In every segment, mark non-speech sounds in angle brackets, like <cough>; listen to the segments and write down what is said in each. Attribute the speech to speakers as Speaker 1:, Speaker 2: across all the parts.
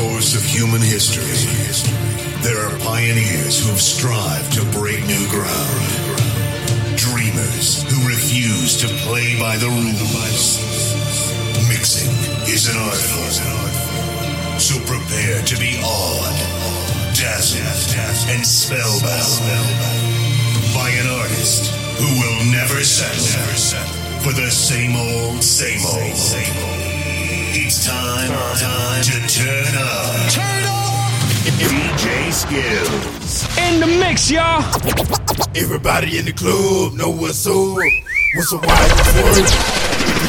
Speaker 1: course of human history, there are pioneers who've strived to break new ground. Dreamers who refuse to play by the rules. Mixing is an art form. So prepare to be awed, dazzled, and spellbound by an artist who will never settle for the same old, same old. It's time, time to turn up.
Speaker 2: Turn up!
Speaker 1: DJ Skillzz.
Speaker 2: In the mix, y'all.
Speaker 3: Everybody in the club know what's up. What's a wild word?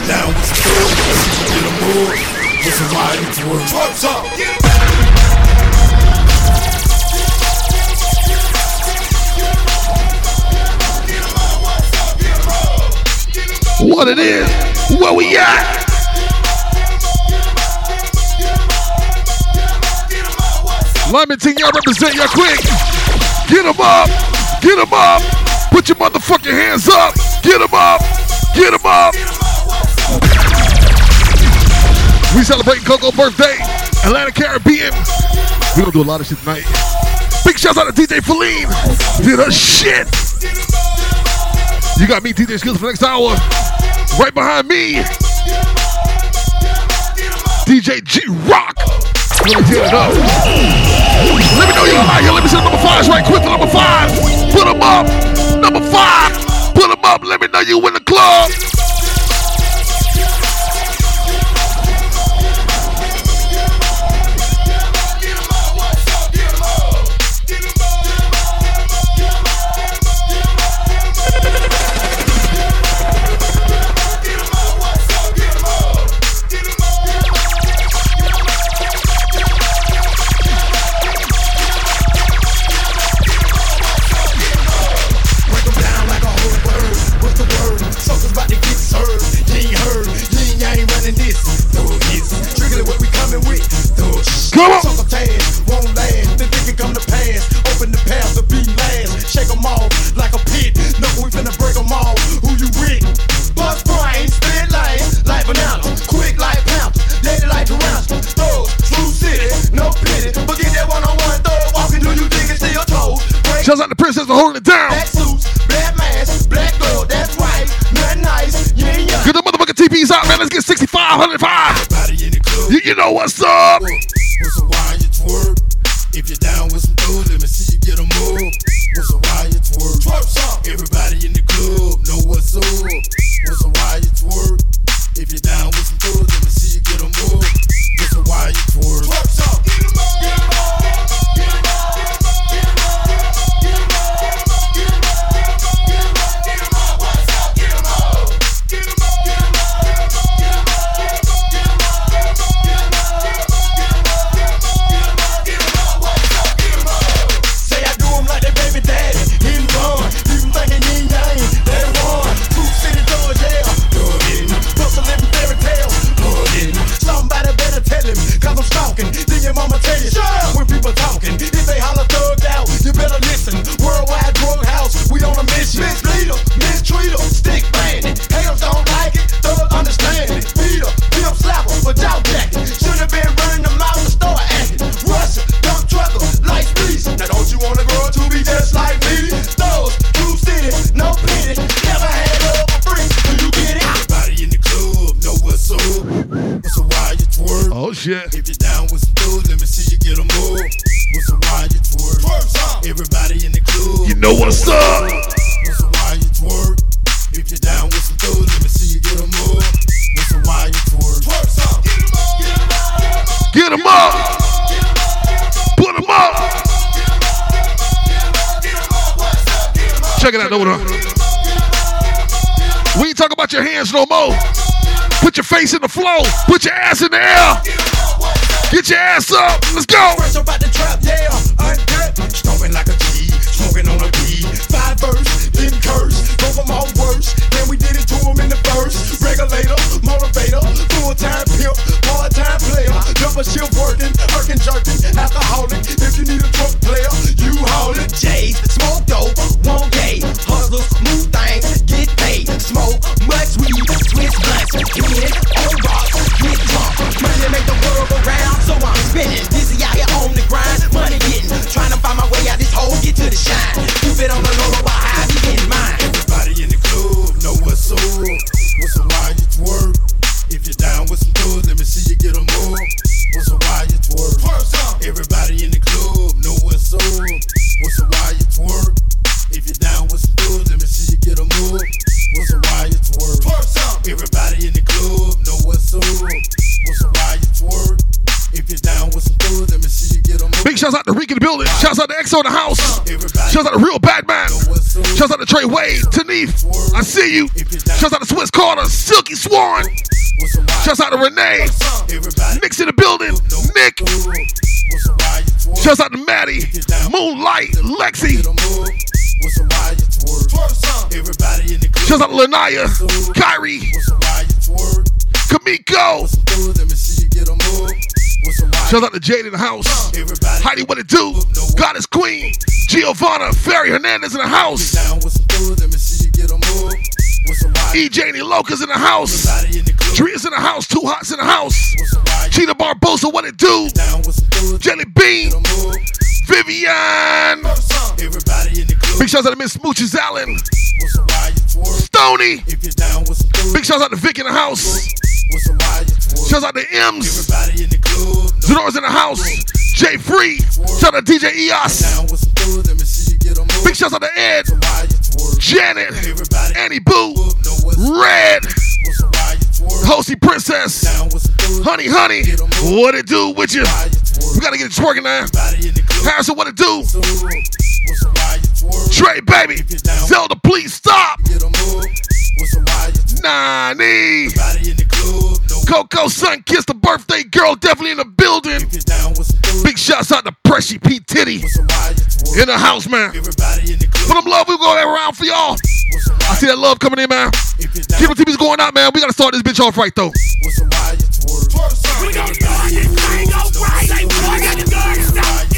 Speaker 3: Now what's down with the club, you get a move. What's a wild word? What's up!
Speaker 4: What it is, where we at. Lyman team, y'all represent y'all quick. Get them up. Get them up. Put your motherfucking hands up. Get them up. Get them up. We celebrating Coco's birthday. Atlanta Caribbean. We gonna do a lot of shit tonight. Big shouts out to DJ Feline. Did a shit. You got me, DJ Skillzz, for the next hour. Right behind me. DJ G Rock. Really get it up. Let me know you're out here. Let me see the number fives right quick. The number five. Put them up. Number five. Put them up. Let me know you in the club. Come on.
Speaker 3: Toss won't last. The dick can come to pass. Open the path to be last. Shake them off. you.
Speaker 4: Shouts out to Swiss Carter, Silky Swan. Shouts out to Renee. Nick's in the building. Nick. Shouts out to Maddie. Moonlight. Lexi. Shouts out to Lanaya. Kyrie. Kamiko. Shouts out to Jade in the house. Heidi, what it do? God is queen. Giovanna, Ferry Hernandez in the house. EJ and Locas in the house.
Speaker 3: Drea's in the
Speaker 4: house. Two Hots in the house. Cheetah Barbosa, what it do? Jelly Bean. Vivian. Big shouts out to Miss Smooches Allen. Stony. Big shouts out to Vic in the house. Shouts out to M's. Zenora's in the house. J Free. Shout out to DJ Eos. Pictures on the Ed, Janet. Annie Boo. Red. Hosey Princess. Honey, honey. What it do with you? We gotta get it twerking now. Harrison, what it do? Trey, baby. Zelda, please stop
Speaker 3: with some wires.
Speaker 4: Nani. Coco Sun kissed the birthday girl, definitely in the building. Big shots out to Pressy P. Titty. In the house, man. Put them love, we go that round for y'all. I see that love coming in, man. Cable TV's going out, man. We gotta start this bitch off right, though.
Speaker 2: We start this thing off
Speaker 5: right.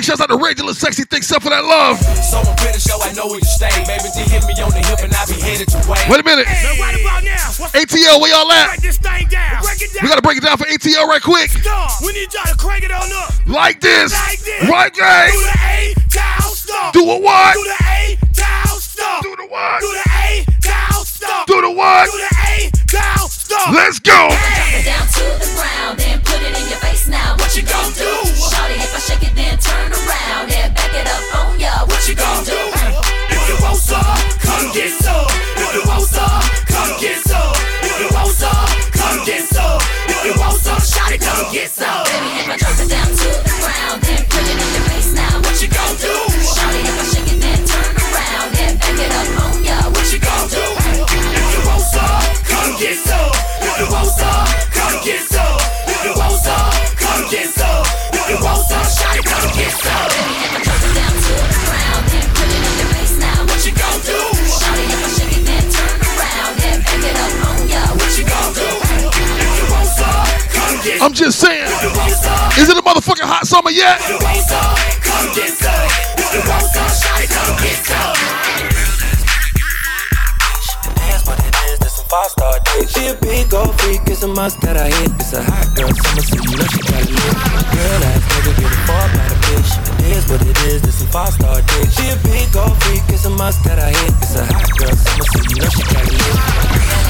Speaker 4: Big shouts out to Regular Sexy. Thanks up for that love.
Speaker 5: So I'm pretty sure I know where you stay. Baby, to hit me on the hip and I be headed your way.
Speaker 4: Wait a minute.
Speaker 2: Hey. Right about now.
Speaker 4: ATL, where y'all at?
Speaker 2: Break this thing down. Break it down.
Speaker 4: We gotta break it down for ATL right quick.
Speaker 2: Star. We need y'all to crank it on up.
Speaker 4: Like this.
Speaker 2: Like this.
Speaker 4: Right,
Speaker 2: guys?
Speaker 4: Do
Speaker 2: the A down stop.
Speaker 4: Do a what?
Speaker 2: Do the A down star.
Speaker 4: Do the what?
Speaker 2: Do the A down stop.
Speaker 4: Do the what?
Speaker 2: Do the A
Speaker 6: down
Speaker 2: stop.
Speaker 6: Let's go. Hey. Drop it down to the ground, then put it in your face now. What,
Speaker 2: what you
Speaker 6: gonna, gonna do? do? Gon' do?
Speaker 2: If you want some, come get some. If you want some, come get some. If you want some, come get some. If you want some, shawty, come get some.
Speaker 4: Just saying. Is it a motherfucking hot summer yet?
Speaker 2: get get.
Speaker 7: She a big old freak, it's a must that I hit. It's a hot girl summer, so you know she got it lit. Girl ass nigga, give a fuck about a bitch. It is what it is, this some five star dick. She a big old freak, it's a must that I hit. It's a hot girl summer, so you know she got it lit.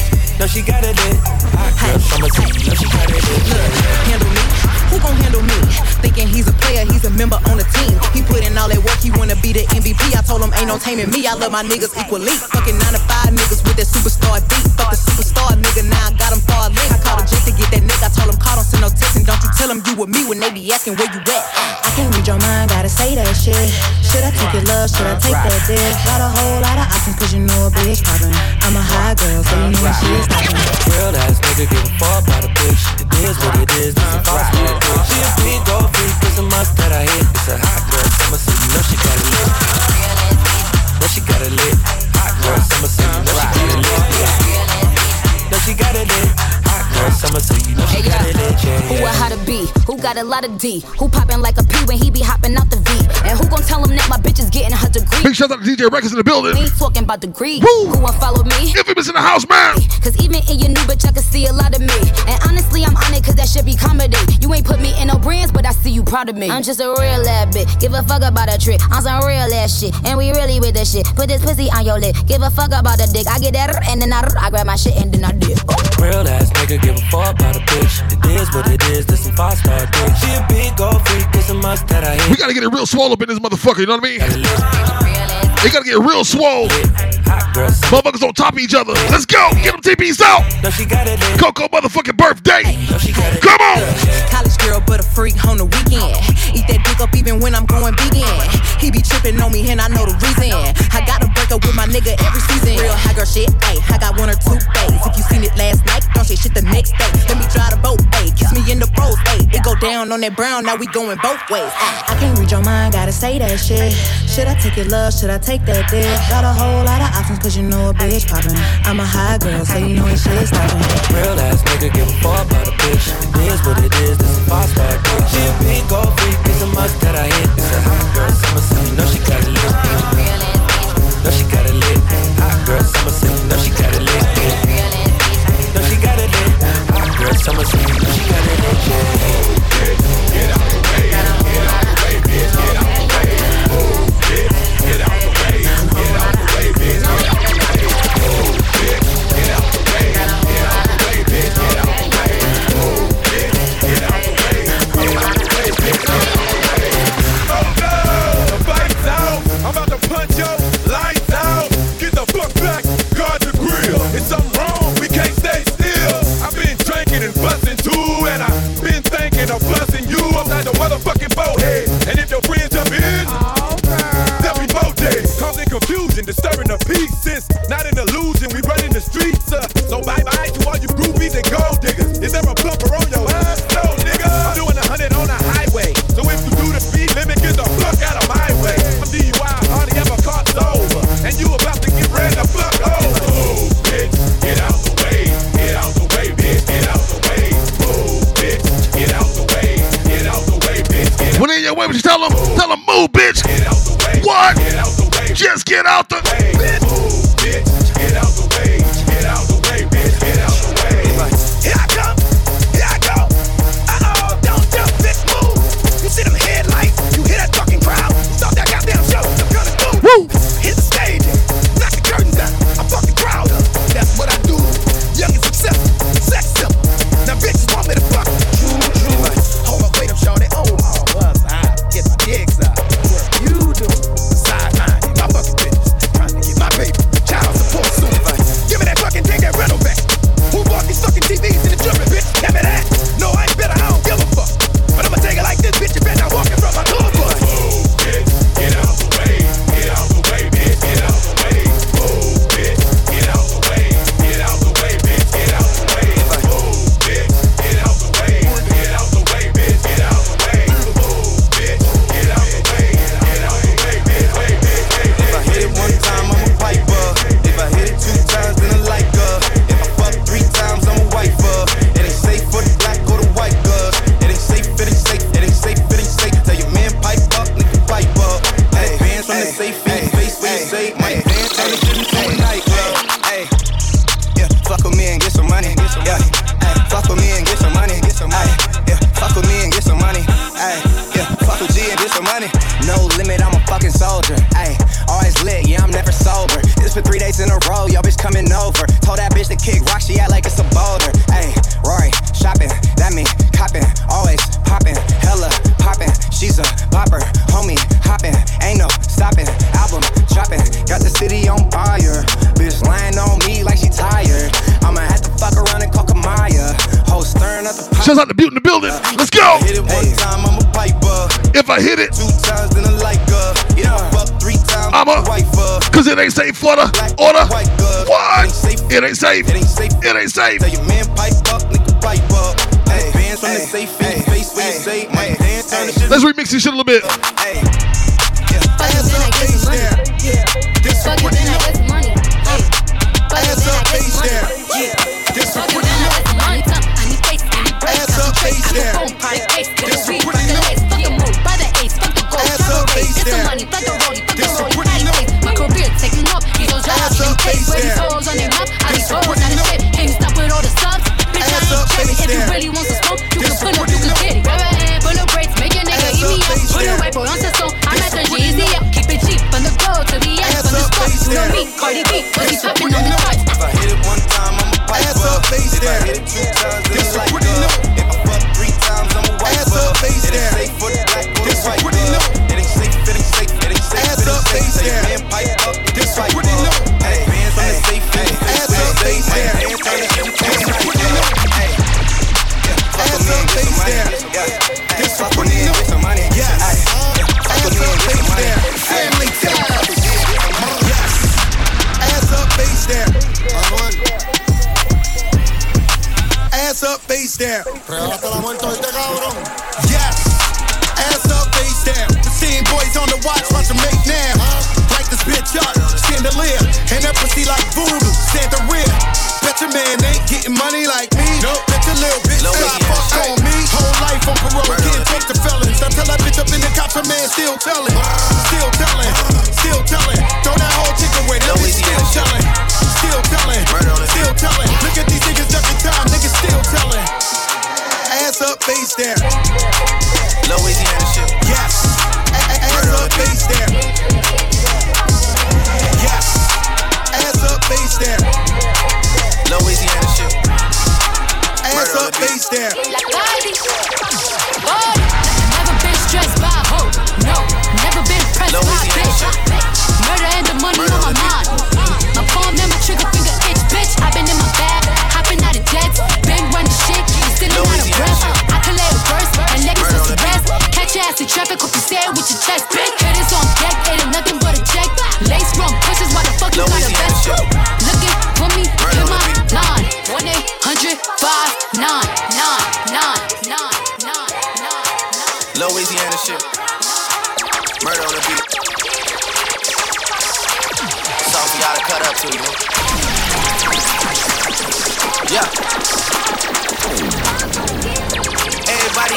Speaker 7: Know she got it lit. Hot girl summer, so you know she got it lit.
Speaker 8: handle me? Who gon' handle me? Thinking he's a player, he's a member on the team. He put in all that work, he wanna be the MVP. I told him ain't no taming me. I love my niggas equally. Fucking nine to five niggas with that superstar beat. Fuck the superstar nigga, now I got him far link. I called him just to get that nigga. I told him call, don't send no text and don't you tell him you with me when they be asking where you at. I can't read your mind, gotta say that shit. Should I take your love? Should I take that dick? Got a whole lot of options, cause you know a bitch poppin'. I'm a high girl, so you know when she
Speaker 7: Real ass nigga give a fuck about a bitch. It is what it is. She a freak, it's a must that I hit. It's a hot girl summer, know she got it lit. Know she got it lit. Hot girl summer, know she got it lit. Hot girl summer,
Speaker 9: Who a
Speaker 7: yeah.
Speaker 9: how to be? Who got a lot of D? Who poppin' like a P when he be hopping out the V? And who gon' tell him that my bitch is getting her degree?
Speaker 4: Big shout out to DJ Records in the building.
Speaker 9: We ain't talking about degree.
Speaker 4: Woo!
Speaker 9: Who won't follow me?
Speaker 4: Infamous in the house, man.
Speaker 9: Cause even in your new bitch, I can see a lot of me. And honestly, I'm on it cause that should be comedy. You ain't put me in no brands, but I see you proud of me. I'm just a real ass bitch. Give a fuck about a trick. I'm some real ass shit. And we really with this shit. Put this pussy on your lip. Give a fuck about a dick. I get that and then I, I grab my shit and then I dip.
Speaker 7: Real ass nigga give a fuck about a bitch. It is what it is, this some five star dick. She a big old freak, it's a must that I
Speaker 4: We gotta get it real swole up in this motherfucker, you know what I mean? They gotta get real swole. Motherfuckers on top of each other. Let's go. Get them TPs out. Coco motherfucking birthday. Come on.
Speaker 8: College girl, but a freak on the weekend. Eat that dick up even when I'm going vegan. He be tripping on me and I know the reason. I gotta break up with my nigga every season. Real high girl shit, ayy. I got one or two days. If you seen it last night, don't say shit the next day. Let me try the boat, ayy. Kiss me in the pros, ayy. It go down on that brown, now we going both ways. I can't read your mind, gotta say that shit. Should I take your love? Should I take that dick? Got a whole lot of options, cause you know a bitch poppin'. I'm a high girl, so you know when shit stoppin'.
Speaker 7: Real ass nigga give a fuck about a bitch. It is what it is, this a five star dick. She a big old freak, it's a must that I hit. It's a hot girl summer, so you know she got it lit. Know she got it lit. Hot girl summer, so you know she got it lit. Know she got it lit. Hot girl summer, so you know she got it lit. Yeah.
Speaker 3: The In your
Speaker 4: what you tell? Tell them move, bitch.
Speaker 3: Get out the way.
Speaker 4: What?
Speaker 3: Get out the way.
Speaker 4: Just get out the.
Speaker 3: Hey, move, bitch. Get out the
Speaker 10: for the
Speaker 11: order. What? It ain't safe.
Speaker 10: It ain't safe.
Speaker 11: It ain't safe.
Speaker 10: Tell your man pipe up, nigga pipe up.
Speaker 11: Let's remix this shit a little bit.
Speaker 12: out
Speaker 10: to you. Yeah.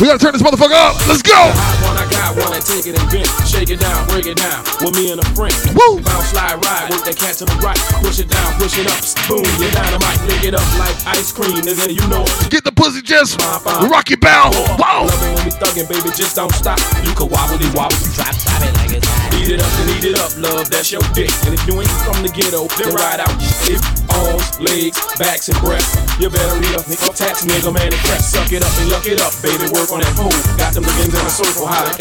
Speaker 11: We gotta turn this motherfucker up. Let's go.
Speaker 13: I wanna take it and bend, shake it down, break it down with me and a friend.
Speaker 11: Woo!
Speaker 13: Bounce, slide, ride, with that cat to the right, push it down, push it up, boom, you dynamite, lick it up like ice cream, nigga, you know.
Speaker 11: Get the pussy just rocky bound. Wow.
Speaker 13: Loving when we thuggin', baby, just don't stop. You can wobbly wobble, drop, drop it like it's hot. Eat it up and eat it up, love, that's your dick. And if you ain't from the ghetto, then ride out. If arms, legs, backs, and breasts, you better read up, nigga, tax, nigga, man, and press. Suck it up and yuck it up, baby, work on that pole. Got them niggas in a circle, holler,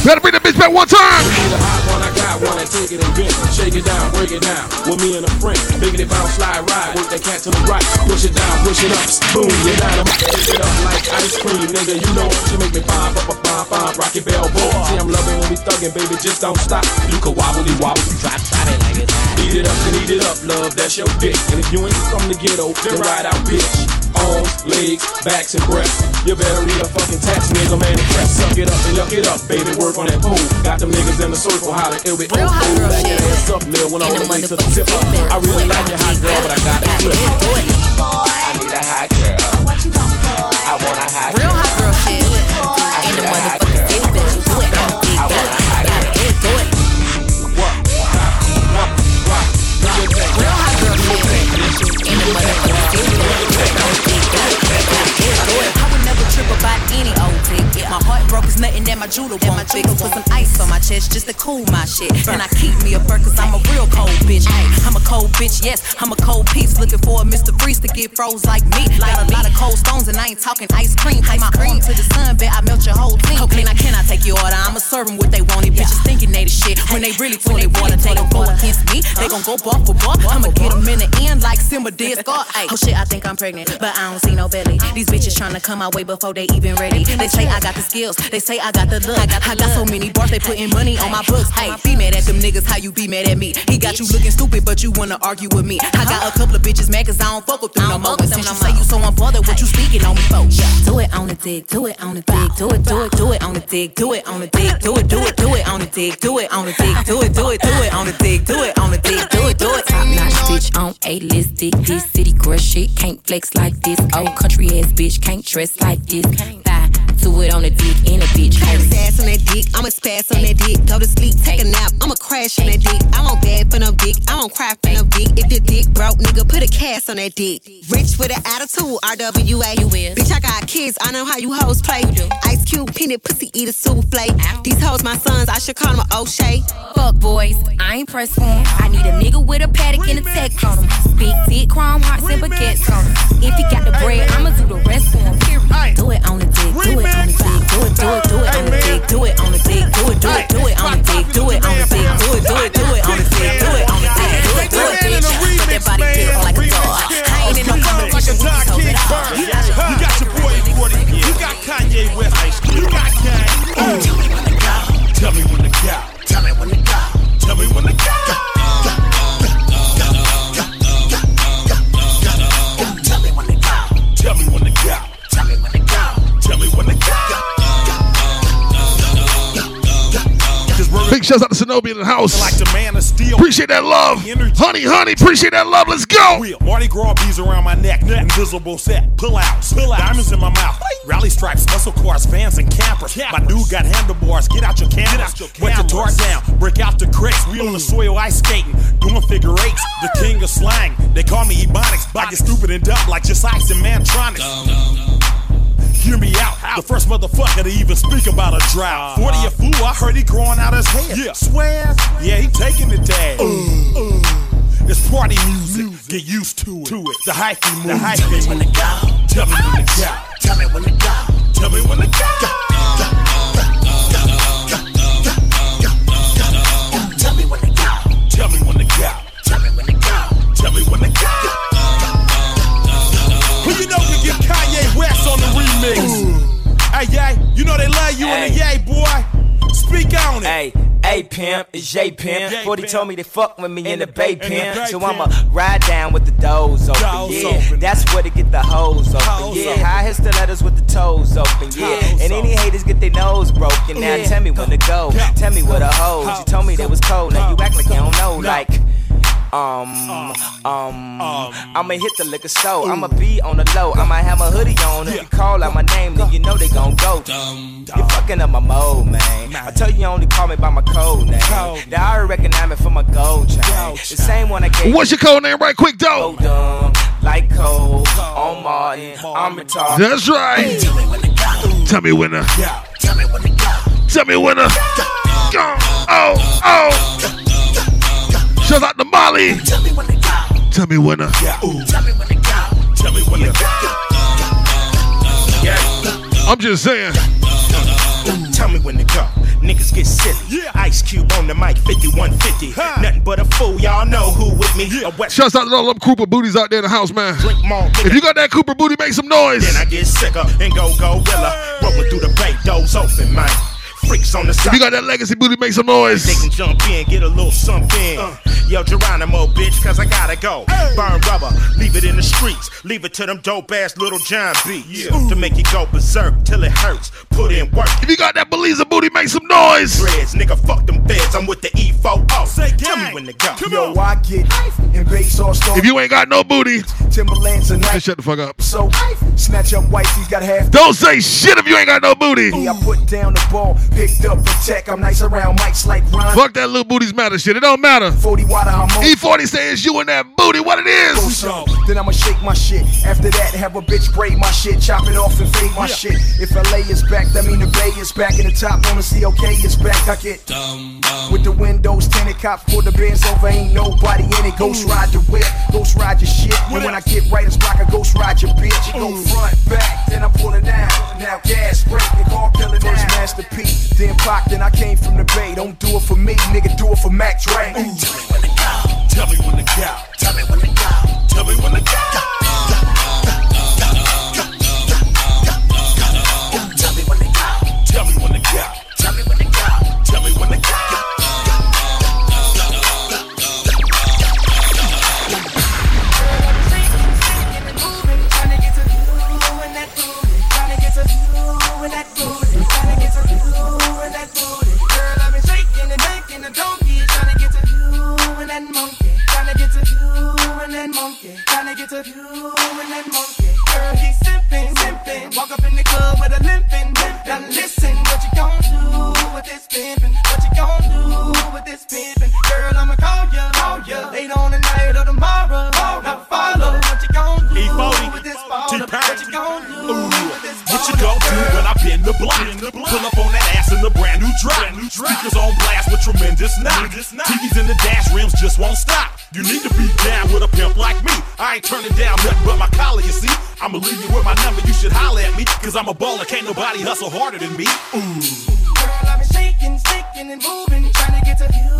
Speaker 4: Better bring the bitch back one time.
Speaker 13: one, I got one, take it and bend, shake it down, break it down. With me and a friend, making it bounce, slide, ride, work that cat to the right, push it down, push it up, boom, you dynamite, pick it up like ice cream, nigga. You know she make me pop, pop, pop, pop, rocky bell boy. See, I'm loving when we thuggin', baby, just don't stop. You can wobble, wobble, drop, drop it like it's hot. Eat it up and eat it up, love, that's your dick. And if you ain't from the ghetto, then ride out, bitch. Arms, legs, backs, and breasts. You better read a fucking tax, nigga, man, and press. Suck it up and yuck it up, baby, work on that pole. Got them niggas in the circle, holler, it'll be oh, oh, back your ass up, Lil, when all the way to the tip. I really like your hot girl, but I got it flip.
Speaker 5: I need a hot girl. I want a hot
Speaker 8: girl. Real hot girl shit. My heart broke is nothing that my judo won't fix. Put some ice on my chest just to cool my shit. And I keep me a perk cause I'm a real cold bitch. Ay, I'm a cold bitch, yes, I'm a cold piece. Looking for a Mr. Freeze to get froze like me. Got a lot of cold stones and I ain't talking ice cream. Take my arm to the sun, bet I melt your whole team. Cocaine, I cannot take your order. I'ma serve them what they want. These bitches thinking they the shit. When they really told they wanna take them go against me, they gon' go bar for bar. I'ma get them in the end like Simba did Scar. Ay, oh shit, I think I'm pregnant, but I don't see no belly. These bitches tryna come my way before they even ready. They say I got the skills, they say I got the look. I got, I got so many bars, they putting money on my books. Hey, be mad at them niggas, how you be mad at me? He got you looking stupid, but you wanna argue with me. I got a couple of bitches mad cause I don't fuck with them no more. And since you say you so unbothered, what you speaking on me for? Yeah, do it on the dick, do it on the dick, do it, do it, do it on the dick, do it on the dick, do it, do it, do it on the dick, do it on the dick, do it, do it, do it on the dick, do it on the dick, do it, do it.
Speaker 14: Top notch bitch on a list. This city girl shit can't flex like this. Old country ass bitch can't dress like this. Thigh to it on the dick in a bitch.
Speaker 15: Ass on that dick, I'ma spaz on that dick. Go to sleep, take a nap, I'ma crash on that dick. I won't bad for no dick, I won't cry for no dick. If the dick broke, nigga, put a cast on that dick. Rich with an attitude, RWA. You is. Bitch, I got kids, I know how you hoes play. Ice Cube, peanut, pussy, eat a souffle. These hoes my sons, I should call them O'Shea.
Speaker 14: Fuck boys, I ain't pressed for 'em. I need a nigga with a Patek and a tech on him. Big dick, chrome hearts and baguettes on him. If he got the bread, I'ma do the rest for him. Period. Do it on the dick, do it on the dick, do it, do it, do it on the dick, do it on the dick, do it, do it, do it on the dick, do it on the dick, do it, do it, do it on the dick, do it on the dick, do it, do it, bitch. Put that body built like a dog. I ain't in no competition with these hoes at all.
Speaker 16: You got your boy 40. You got Kanye West. You got Kanye. Tell me when to go. Tell me when to go. Tell me when to go.
Speaker 4: Big shouts out to Shinobi in the house.
Speaker 16: Like the man of steel.
Speaker 4: Appreciate that love. Honey, honey, appreciate that love. Let's go.
Speaker 16: Real. Mardi Gras bees around my neck. Invisible set. Pull outs. Pull outs. Diamonds in my mouth. Rally stripes, muscle cars, fans, and campers. My dude got handlebars. Get out your cameras. Wet the door down. Break out the cricks. We on the soil ice skating. Doing figure eights. The king of slang. They call me Ebonics. I get stupid and dumb like Just-Ice and Mantronix. Hear me out. The first motherfucker to even speak about a drought. 40 a fool, I heard he growing out his hair. Yeah. Swears? Yeah, he taking the tag. It's party music. Get used to it. To it. The hyphy move. The hyphy go. Tell me when to go. Tell me when to go. Tell me when to go. Tell me when to go. Tell me when to go. Tell me when to go. Tell me when to go. Who you know can get Kanye West on the remix? Hey, yay, you know they love you in the yay, boy. Speak on it.
Speaker 5: Hey,
Speaker 17: A pimp, it's J pimp.
Speaker 2: J
Speaker 17: 40 told me they fuck with me in, the Bay
Speaker 2: in the
Speaker 17: pimp. So. I'ma ride down with the doors open.
Speaker 2: Doors
Speaker 17: yeah,
Speaker 2: open.
Speaker 17: that's where to get the hoes open.
Speaker 2: Hoes
Speaker 17: yeah,
Speaker 2: open.
Speaker 17: high hit stilettos with the toes open. Yeah, and any
Speaker 2: open.
Speaker 17: haters get their nose broken. Now
Speaker 2: Yeah.
Speaker 17: tell me when to go. Tell me where the hoes. You told me they was cold. Now you act like you don't know. Like. Um, um, I'ma hit the liquor store. I'ma be on the low. I might have my hoodie on. If you call out my name, then you know they gon' go. You're fucking up my mode, man. I tell you, you only call me by my code name. They already recognize me for my gold chain. The same one I gave.
Speaker 4: What's your code name, right quick, though?
Speaker 17: Dumb, like Cole, on Martin, I'm retarded.
Speaker 4: That's right. Tell me when to.
Speaker 2: Tell me when to go.
Speaker 4: Tell me when to. Go. Oh, oh. Shout out to Molly.
Speaker 2: Tell me when to go.
Speaker 4: Tell me when to.
Speaker 2: Tell me when to go. Tell me when to go.
Speaker 4: I'm just saying.
Speaker 18: Tell me when to go. Niggas get silly. Ice Cube on the mic, 5150. Huh. Nothing but a fool, y'all know who with me. West
Speaker 4: Shouts out to all them Cooper booties out there in the house, man. If you got that Cooper booty, make some noise.
Speaker 18: Then I get sicker and go gorilla. Rolling through the bay, doors open, man. Freaks on the
Speaker 4: If
Speaker 18: side.
Speaker 4: you got that legacy booty, make some noise.
Speaker 18: They can jump in, get a little something. Uh. Yo, Geronimo, bitch, cause I gotta go. Burn rubber, leave it in the streets. Leave it to them dope ass Lil Jon beats. To make you go berserk till it hurts. Put in work.
Speaker 4: If you got that Belize booty, make some noise.
Speaker 18: Dreads, nigga, fuck them feds. I'm with the E40. Say, Tell me when to go.
Speaker 11: Yo, I get and base all stars.
Speaker 4: If you ain't got no booty,
Speaker 11: Timberlands tonight.
Speaker 4: shut the fuck up.
Speaker 11: So snatch up white, he's got half.
Speaker 4: Don't say shit if you ain't got no booty.
Speaker 11: I put down the ball, picked up the tech. I'm nice around mics like Ron.
Speaker 4: Fuck that little booties matter shit. It don't matter.
Speaker 11: 40 water, I'm on.
Speaker 4: E40 says you and that booty. What it is?
Speaker 11: So, then I'ma shake my shit. After that, have a bitch braid my shit, chop it off and fade my shit. If LA is back, that mean the Bay is back, and the top on the COK is back. I get dumb with the windows tinted, cops pull the bands over, ain't nobody in it. Ghost ride the whip, ghost ride your shit. And when I get right, it's like a ghost ride your bitch. You go front, back, then I'm pulling down. Now gas break, the car killing First Master P, then Pac, then I came from the Bay. Don't do it for me, nigga, do it for Mac Dre.
Speaker 2: Tell me when to go. Tell me when to go. Tell me when to go. Tell me when to go.
Speaker 19: Walk up in the club with a limping. Now listen, what you gon' do with this pimpin'? What you gon' do with this pimpin'? Girl, I'ma call ya, call ya. Late on the night or tomorrow. Now follow what you gon' do
Speaker 16: E40,
Speaker 19: with this baller. What you gon' do with this
Speaker 16: What you gon' do when I bend the block? Pull up on that ass in the brand new drop. Speakers on blast with tremendous knock. TVs in the dash rims just won't stop. You need to be down with a pimp like me. I ain't turning down nothing but my collar, you see. I'ma leave you with my number, you should holler at me. Cause I'm a baller, can't nobody hustle harder than me. Ooh.
Speaker 19: Girl, I've been shaking, shaking and moving, trying to get to you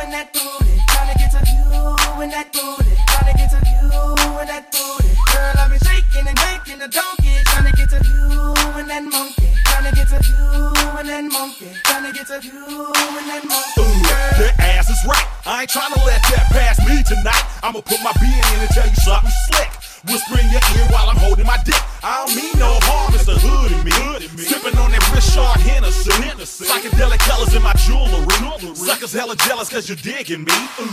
Speaker 19: and that booty, trying to get to you and that booty, trying to get to you and that booty. Girl, I've been shaking and making a donkey, trying to get to you and that monkey, trying to get to you and that monkey, trying to get to you and that monkey.
Speaker 16: Ooh, that ass is right. I ain't trying to let that pass me tonight. I'ma put my being in and tell you something slick. Whisper in your ear while I'm holding my dick. I don't mean no harm, it's the hood in me. Sipping on that Richard Hennessy. Psychedelic colors in my jewelry. Hella jealous cause you're digging me. Ooh.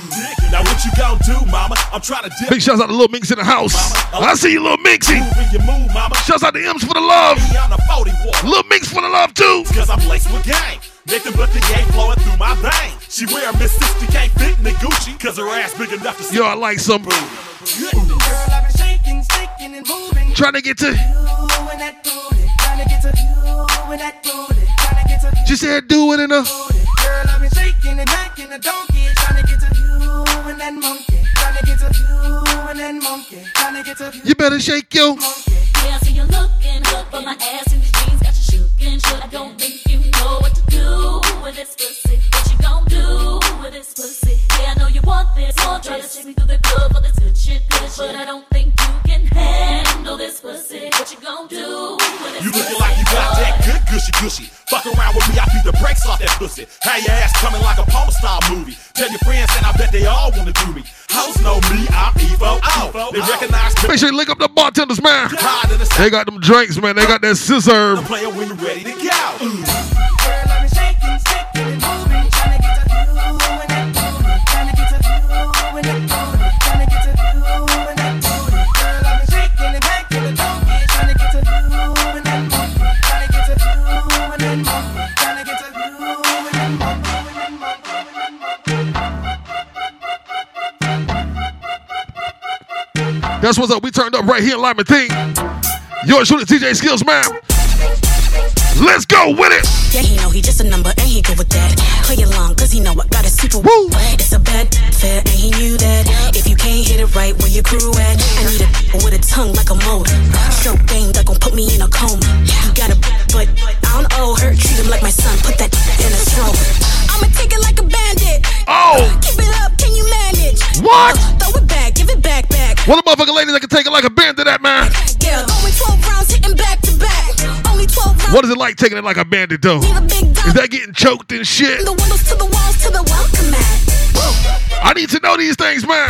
Speaker 16: Now what you gon' do, mama? I'm trying to dip.
Speaker 4: Big shouts out to Lil Minx in the house. Oh. I see you, Lil Minxy.
Speaker 16: Move in your move, mama.
Speaker 4: Shouts out to M's for the love.
Speaker 16: I'm the 40.
Speaker 4: Lil Minx for the love too.
Speaker 16: Cause I'm laced with gang. Nothing but the gang flowing through my veins. She wear a Miss 60, can't fit in the Gucci. Cause her ass big enough to see.
Speaker 4: Yo, I like some.
Speaker 19: Girl, I've been shaking, shaking and moving,
Speaker 4: Trying to get to.
Speaker 19: you and that booty, trying to get to you and that booty, trying to get to
Speaker 4: She said do it in a.
Speaker 19: Girl, I've been shaking and making a donkey, trying to get to you and that monkey, trying to get to you and that monkey, trying to get to you.
Speaker 4: You better shake yo.
Speaker 14: Yeah, I see you looking good, but my ass in these jeans got you shook and. I don't think you know what to do with this pussy. What you gon' do with this pussy? Yeah, I know you want this. Won't try to take me through the club for this good shit, good shit. But I don't think you can handle this pussy. What you gon' do with this
Speaker 16: You
Speaker 14: pussy?
Speaker 16: looking like you got that good, gushy gushy. Fuck around with me, I beat the brakes off that pussy. Have your ass coming like a porn star movie. Tell your friends, and I bet they all wanna do me. Hoes know me, I'm Evo. Oh, they recognize me.
Speaker 4: Make sure you link up the bartenders, man. They got them drinks, man. They got that scissor.
Speaker 16: Player when you ready to go.
Speaker 4: That's what's up. We turned up right here in Lyman Thing. Yours truly, DJ Skillzz, man. Let's go with it.
Speaker 14: Yeah, he know he just a number and he good with that. Play along, cause he know I got a super Woo. It's a bad fair and he knew that. If you can't hit it right, where your crew at? I need a with a tongue like a mold. Stroke game that gon' put me in a coma. He got a but I don't owe her. Treat him like my son, put that in a stroke. I'ma take it like a bandit.
Speaker 4: Oh!
Speaker 14: Keep it up, can you manage?
Speaker 4: What?
Speaker 14: Uh, throw it back, give it back, back.
Speaker 4: What a motherfucking lady that can take it like a bandit, that man.
Speaker 14: Yeah, going 12 rounds, hitting back
Speaker 4: What is it like taking it like a bandit, though? Is that getting choked and shit?
Speaker 14: The windows to the walls to the welcome mat.
Speaker 4: I need to know these things, man.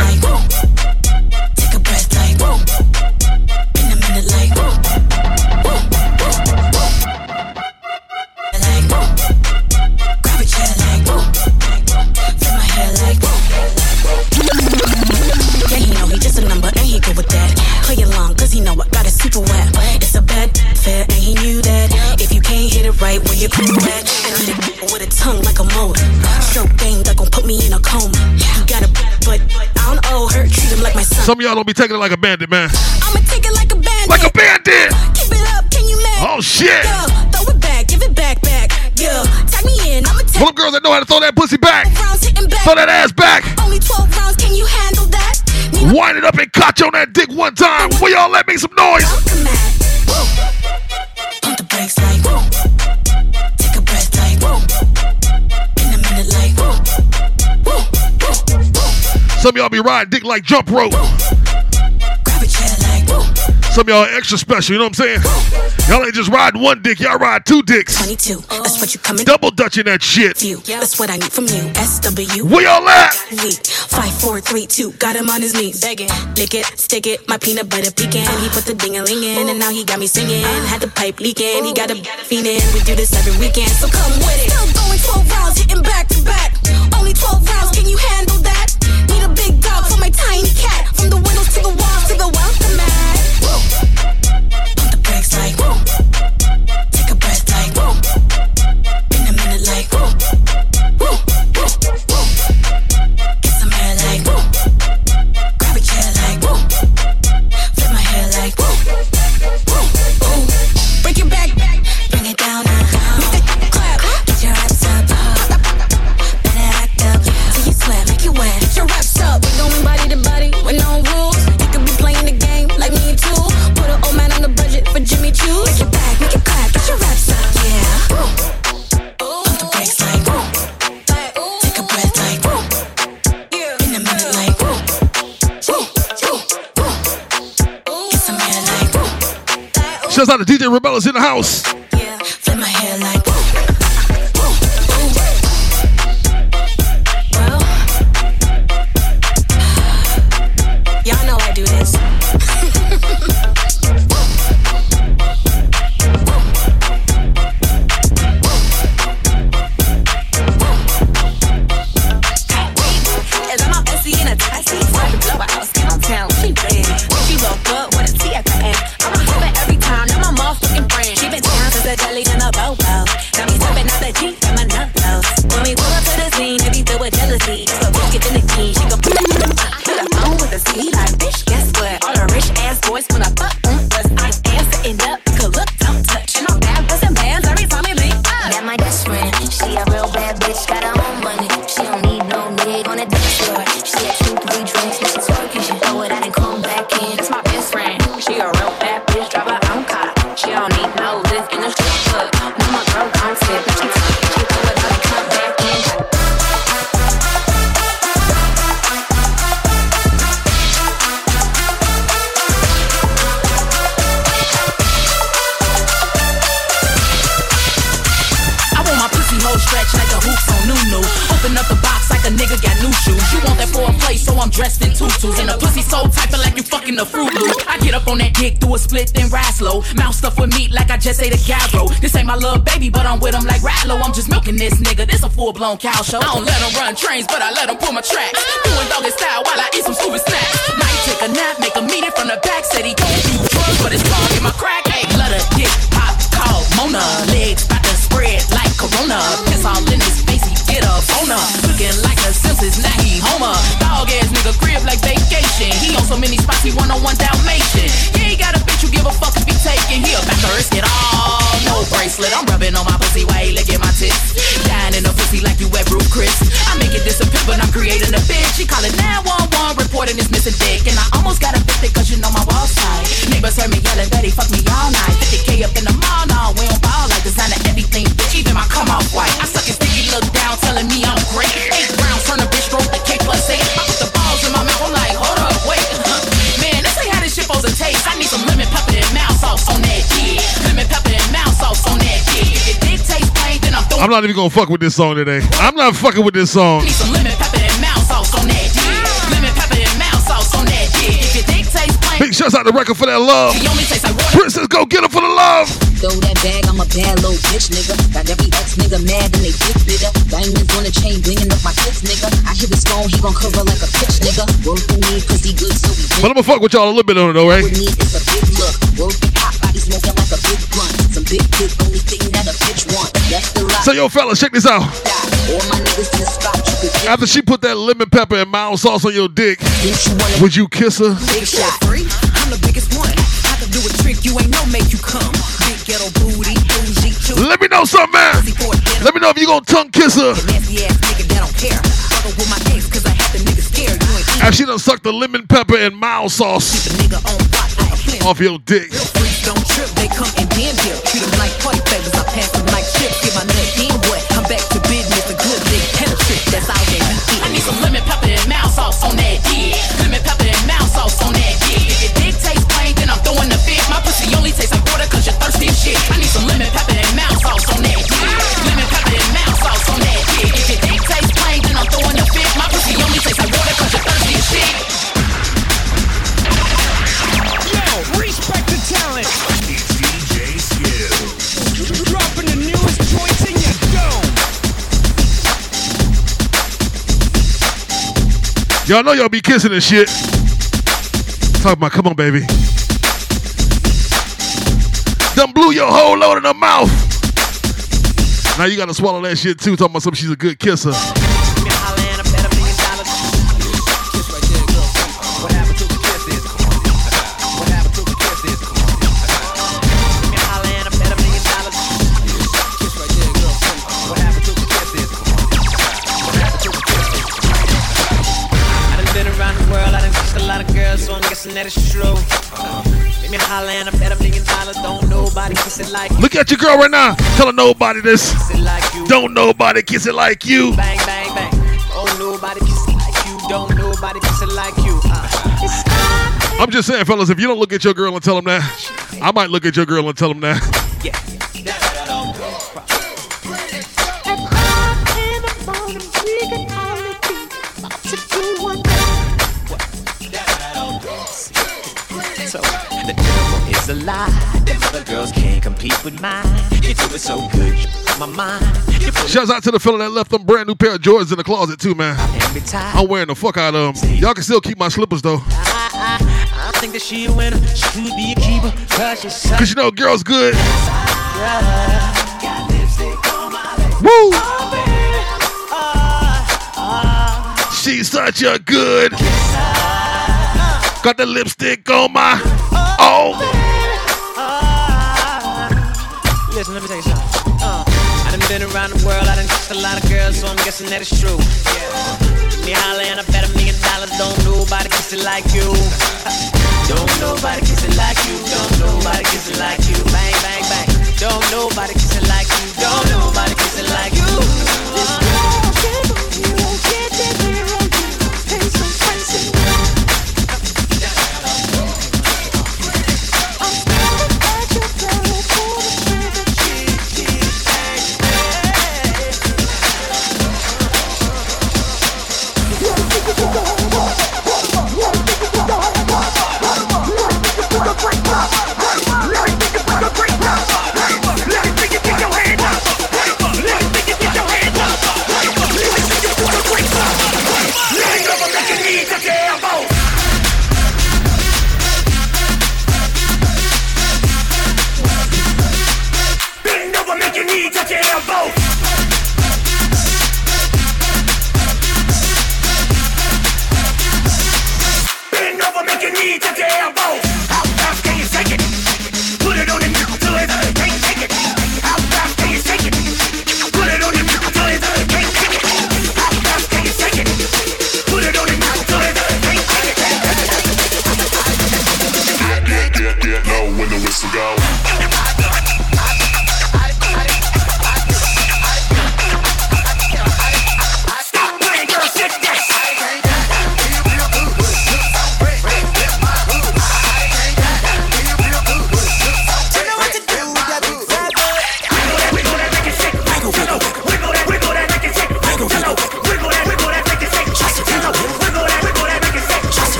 Speaker 4: Y'all don't be taking it like a bandit, man.
Speaker 14: I'ma take it like a bandit.
Speaker 4: Like a bandit.
Speaker 14: Keep it up, can you?
Speaker 4: Oh, shit.
Speaker 14: Yeah, throw it back, give it back, back. Yeah, tag me in, I'ma take
Speaker 4: them girls that know how to throw that pussy back.
Speaker 14: rounds hitting back.
Speaker 4: Throw that ass back.
Speaker 14: Only 12 rounds, can you handle that?
Speaker 4: Wind it up and catch on that dick one time. Will y'all let me some noise?
Speaker 14: Pump the brakes like whoa. Take a breath like whoa. In a minute like whoa. Whoa, whoa, whoa.
Speaker 4: Some of y'all be riding dick like jump rope.
Speaker 14: Grab
Speaker 4: Some of y'all extra special, you know what I'm saying? Y'all ain't just ride one dick, y'all ride two dicks.
Speaker 14: 22, that's what you coming
Speaker 4: Double dutching that shit.
Speaker 14: View, that's what I need from you. SW.
Speaker 4: Where y'all at?
Speaker 14: Weak. Five, four, three, two. Got him on his knees. Begging. Lick it, stick it. My peanut butter pecan. He put the ding a ling in, and now he got me singing. Had the pipe leaking. He got a feeling. We do this every weekend, so come with it. Still going 12 rounds, hitting back.
Speaker 4: Shouts out to DJ Rebellas in the house.
Speaker 14: Yeah, flip my hair like
Speaker 20: full blown cow show. I don't let him run then I'm
Speaker 4: not even gonna fuck with this song today. I'm not fucking with this song.
Speaker 20: Need some lemon pepper and mild sauce on that dick. Lemon pepper and mild sauce on that dick. If your dick tastes plain,
Speaker 4: Big shouts out to record for that love.
Speaker 20: he only tastes.
Speaker 4: Princess, go get her for the love.
Speaker 9: Throw that bag, I'm a bad little bitch, nigga. Got every ex nigga mad and they dick bigger. Diamonds on the chain, blinging up my tits, nigga. I hit his phone, he gon' cover like a pitch, nigga. Work for me, cause he good, so we
Speaker 4: But I'm gonna fuck with y'all a little bit on it though, right?
Speaker 9: with me, it's a big look. Work it hot body smoking like a big blunt. Some big dick, only thing that a bitch want. That's the lie.
Speaker 4: So yo, fellas, check this out.
Speaker 9: All my niggas in the spot, you could get
Speaker 4: After she put that lemon pepper and mild sauce on your dick, would you kiss her?
Speaker 9: big shot.
Speaker 8: Free, I'm the biggest one. I can do a trick you ain't know make you come. Big ghetto booty, bougie, cute.
Speaker 4: Let me know something, man. Let me know if you gonna tongue kiss her.
Speaker 8: Nasty ass nigga that don't care. Fuckin' with my ex cause I had the nigga scared. You ain't eat
Speaker 4: After she done sucked the lemon pepper and mild sauce off your dick.
Speaker 8: freaks don't trip, they come in damn deal. Treat them like favors, I pass them
Speaker 4: Y'all know y'all be kissing and shit. Talk about, come on, baby. Done blew your whole load in her mouth. Now you gotta swallow that shit too. Talking about something she's a good kisser.
Speaker 21: That it's true. Make me holler and I bet a million dollars, don't nobody kiss it like.
Speaker 4: Look at your girl right now. Tell her nobody this.
Speaker 21: Like.
Speaker 4: Don't nobody kiss it like you.
Speaker 21: Bang, bang, bang. Don't nobody kiss it like you. Don't nobody kiss it like you. Uh,
Speaker 4: I'm just saying, fellas, if you don't look at your girl and tell them that, I might look at your girl and tell them that.
Speaker 21: So so good, you my mind. You put
Speaker 4: Shouts out to the fella that left them brand new pair of Jordans in the closet too, man. I'm wearing the fuck out of them. Y'all can still keep my slippers though.
Speaker 21: I, I, I think that she a winner. She could be a keeper. Cause
Speaker 4: Cause you know, girls good.
Speaker 21: Got lipstick on my leg.
Speaker 4: Woo!
Speaker 21: Oh.
Speaker 4: She's such a good. Uh. Got the lipstick on my. Oh.
Speaker 21: Listen, let me tell you something. Uh, I done been around the world, I done kissed a lot of girls, so I'm guessing that it's true. Yeah. Me holler and I bet a million dollars, don't nobody kiss it like you. <laughs> Don't nobody kiss it like you. Don't nobody kiss it like you. Bang, bang, bang. Don't nobody kiss it like you. Don't nobody kiss it like you.
Speaker 22: Mr.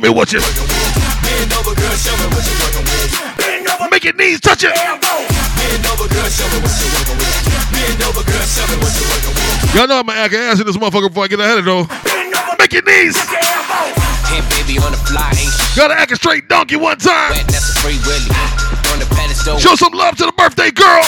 Speaker 22: me what
Speaker 4: you.
Speaker 22: Bend over, girl, show me what you're working with. Bend over,
Speaker 4: Make your knees touch it.
Speaker 22: Bend over, girl, show me what you're working with. Bend over, girl, show me what you're working with.
Speaker 4: Y'all know I'm gonna act an ass in this motherfucker before I get ahead of though. Make your knees.
Speaker 23: Hey, baby on the fly, ain't shit.
Speaker 4: Gotta act a straight donkey one time.
Speaker 23: wet, that's a free willy. On the pedestal.
Speaker 4: Show some love to the birthday girl.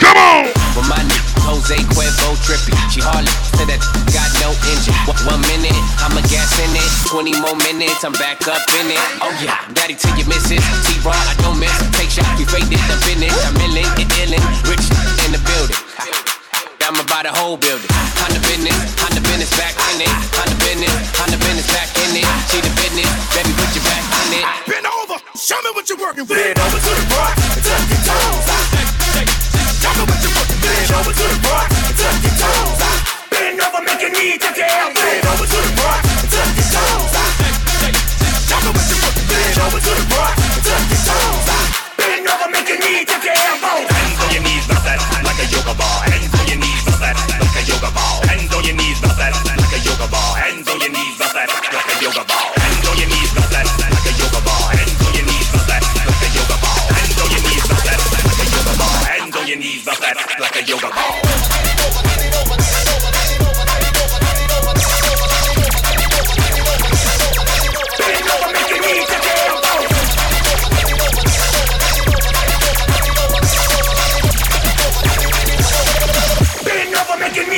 Speaker 4: Come on.
Speaker 23: With my nigga Jose Cuervo trippy. She hardly said that got no engine. One, minute, I'm a gas in it. 20 more minutes, I'm back up in it. Oh yeah, daddy till you miss it. T-Raw, I don't miss. Take shots, we faded the finish. I'm illin' and illin'. Rich in the building. I'm about the whole building. On the business, on the business back in it. On the business, on the business back in it. See the business, baby, put your back in it.
Speaker 22: Bend over, show me what you're working with. Bend over to the right touch your toes. Show me what you're. Bend over to the right touch your toes. Bend over, make your knee your elbow. Over to the right touch your toes. Me what you're working. Bend over to the right touch your toes. Bend over, make your knee your elbow. Hands on your knees, bounce that like a yoga ball. Hands on your knees, bounce that like a yoga ball. Hands on your knees, bounce that like a yoga ball. Yoga ball. Bend over,
Speaker 11: make
Speaker 22: your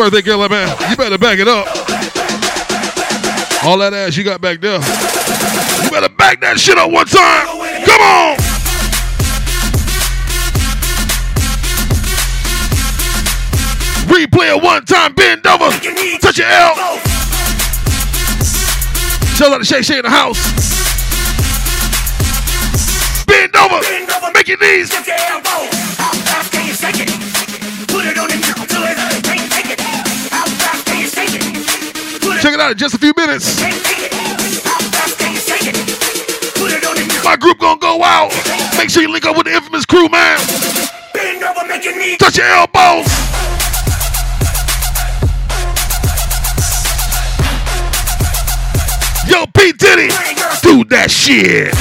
Speaker 22: birthday girl, man. You better back it up. All that ass you got back there. You better back that shit up one time. Come on. Replay it one time. Bend over. Touch your L. Shout out to Shay Shay in the house. Bend over. Make your knees. Put it on Check it out in just a few minutes. My group gonna go out. Make sure you link up with the infamous crew, man. Touch your elbows. Yo, P. Diddy, do that shit.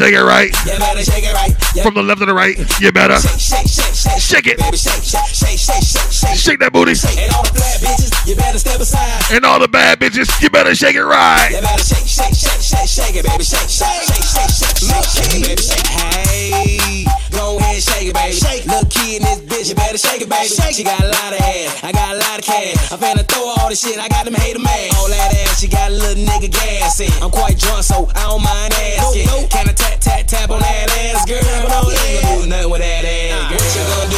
Speaker 22: Shake it
Speaker 4: right.
Speaker 24: You better shake it right.
Speaker 4: From the left to the right. You better
Speaker 24: Shake, shake, shake,
Speaker 4: shake it.
Speaker 24: baby, shake, shake, shake, shake, shake, shake.
Speaker 4: Shake that booty.
Speaker 24: And all the flat bitches, you better step aside.
Speaker 4: And all the bad bitches, you better shake it right.
Speaker 24: You better shake, shake, shake, shake, shake it, baby, shake, shake, shake, shake, shake, shake, shake baby, shake. Shake it, baby. She got a lot of ass, I got a lot of cash. I'm finna throw all this shit, I got them hater mad. All that ass, she got a little nigga gas in. I'm quite drunk, so I don't mind asking. Can I tap, tap, tap on that ass, girl? But I don't think do nothing with that ass, girl. You gonna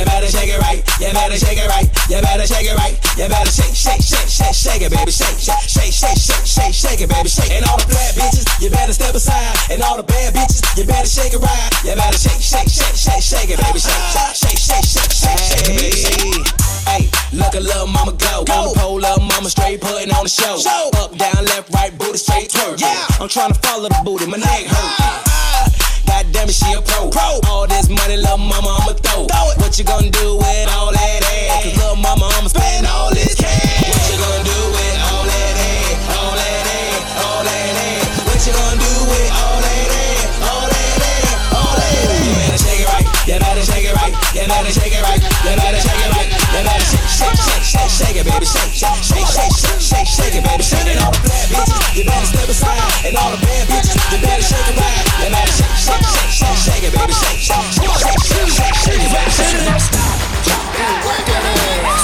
Speaker 24: you better shake it right, you better shake it right, you better shake it right, you better shake, shake, shake, shake, shake it, baby, shake, shake, shake, shake, shake, shake, shake it, baby, shake. And all the flat bitches, you better step aside, and all the bad bitches, you better shake it right, you better shake, shake, shake, shake, shake it, baby, shake, shake, shake, shake, shake, shake it, baby, shake. Hey, look a little mama go. On the pole, little mama straight putting on the show. Up, down, left, right, booty straight twerk. Yeah. I'm trying to follow the booty, my neck hurt. God damn it, she a pro. All this money, little mama, I'ma throw. it. What you gonna do with all that ass? Cause little mama, I'ma spend all this cash. What you gonna do with You better shake it right. You better shake it right. You better shake, shake, shake, shake, shake it, baby. Shake, shake, shake, shake, shake, shake, shake it, baby. Shake it. All the flat bitches, you better step aside. And all the bad bitches, you better shake it right. You better shake, shake, shake, shake, shake it, baby. Shake, shake, shake, shake, shake, shake, shake it, baby. Shake it. Stop, drop work that ass,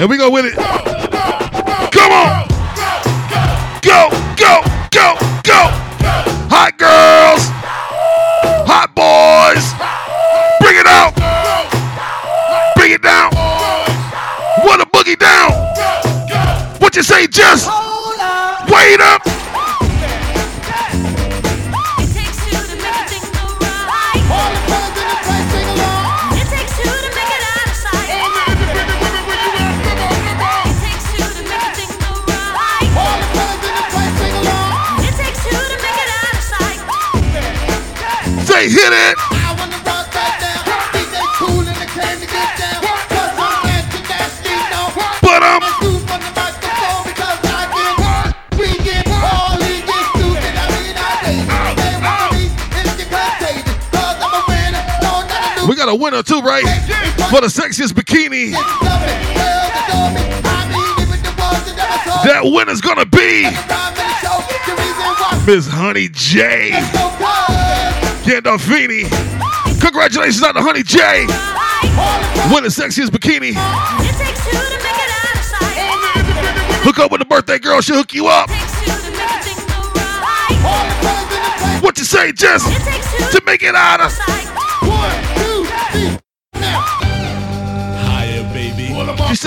Speaker 3: Here we go
Speaker 4: with it. Come on.
Speaker 3: Winner
Speaker 4: too, right? For the sexiest bikini. That winner's gonna be Miss Honey J. Gandolfini. Congratulations on the Honey J. Winner sexiest bikini. Hook up with the birthday girl, she'll hook you up. What you say, Jess? To make it out of.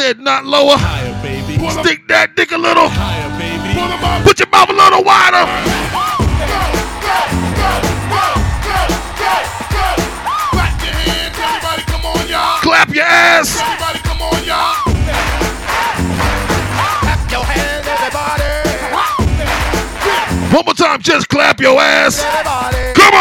Speaker 4: Said not lower.
Speaker 16: Higher, baby.
Speaker 4: Stick that dick a little.
Speaker 16: Higher, baby.
Speaker 4: Put your mouth a little wider.
Speaker 16: Clap your hands, everybody, come on, y'all.
Speaker 4: Clap your ass.
Speaker 16: Everybody, come on, y'all.
Speaker 3: Clap your hands, everybody.
Speaker 4: One more time, just clap your ass. Come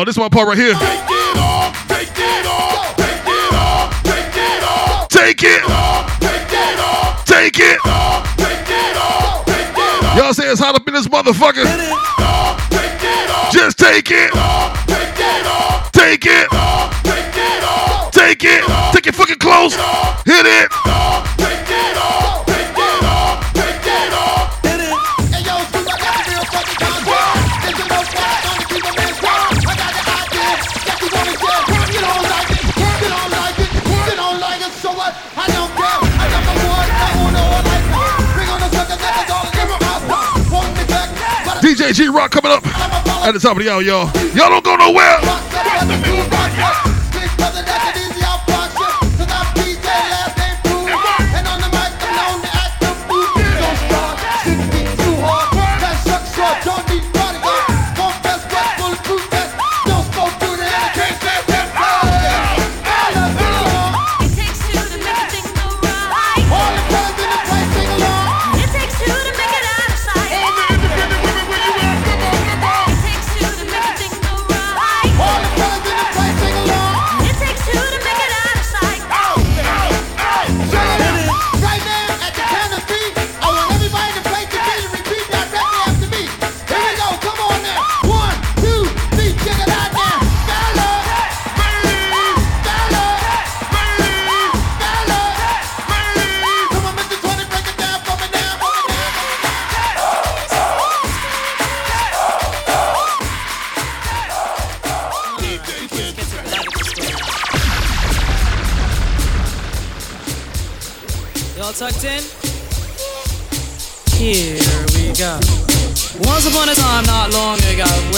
Speaker 4: Oh, this is my part right here.
Speaker 16: it off, take it off, take it off, take it off.
Speaker 4: Take it.
Speaker 16: Take it off,
Speaker 4: Take it.
Speaker 16: take it off, take it off.
Speaker 4: Y'all say it's hot up in this motherfucker.
Speaker 16: Take off,
Speaker 4: Just take it.
Speaker 16: take it off,
Speaker 4: Take it.
Speaker 16: take it off,
Speaker 4: Take it. Take it fucking close. Hit it.
Speaker 16: take it off,
Speaker 3: but
Speaker 4: DJ G Rock coming up at the top of the hour, y'all. Y'all don't go nowhere.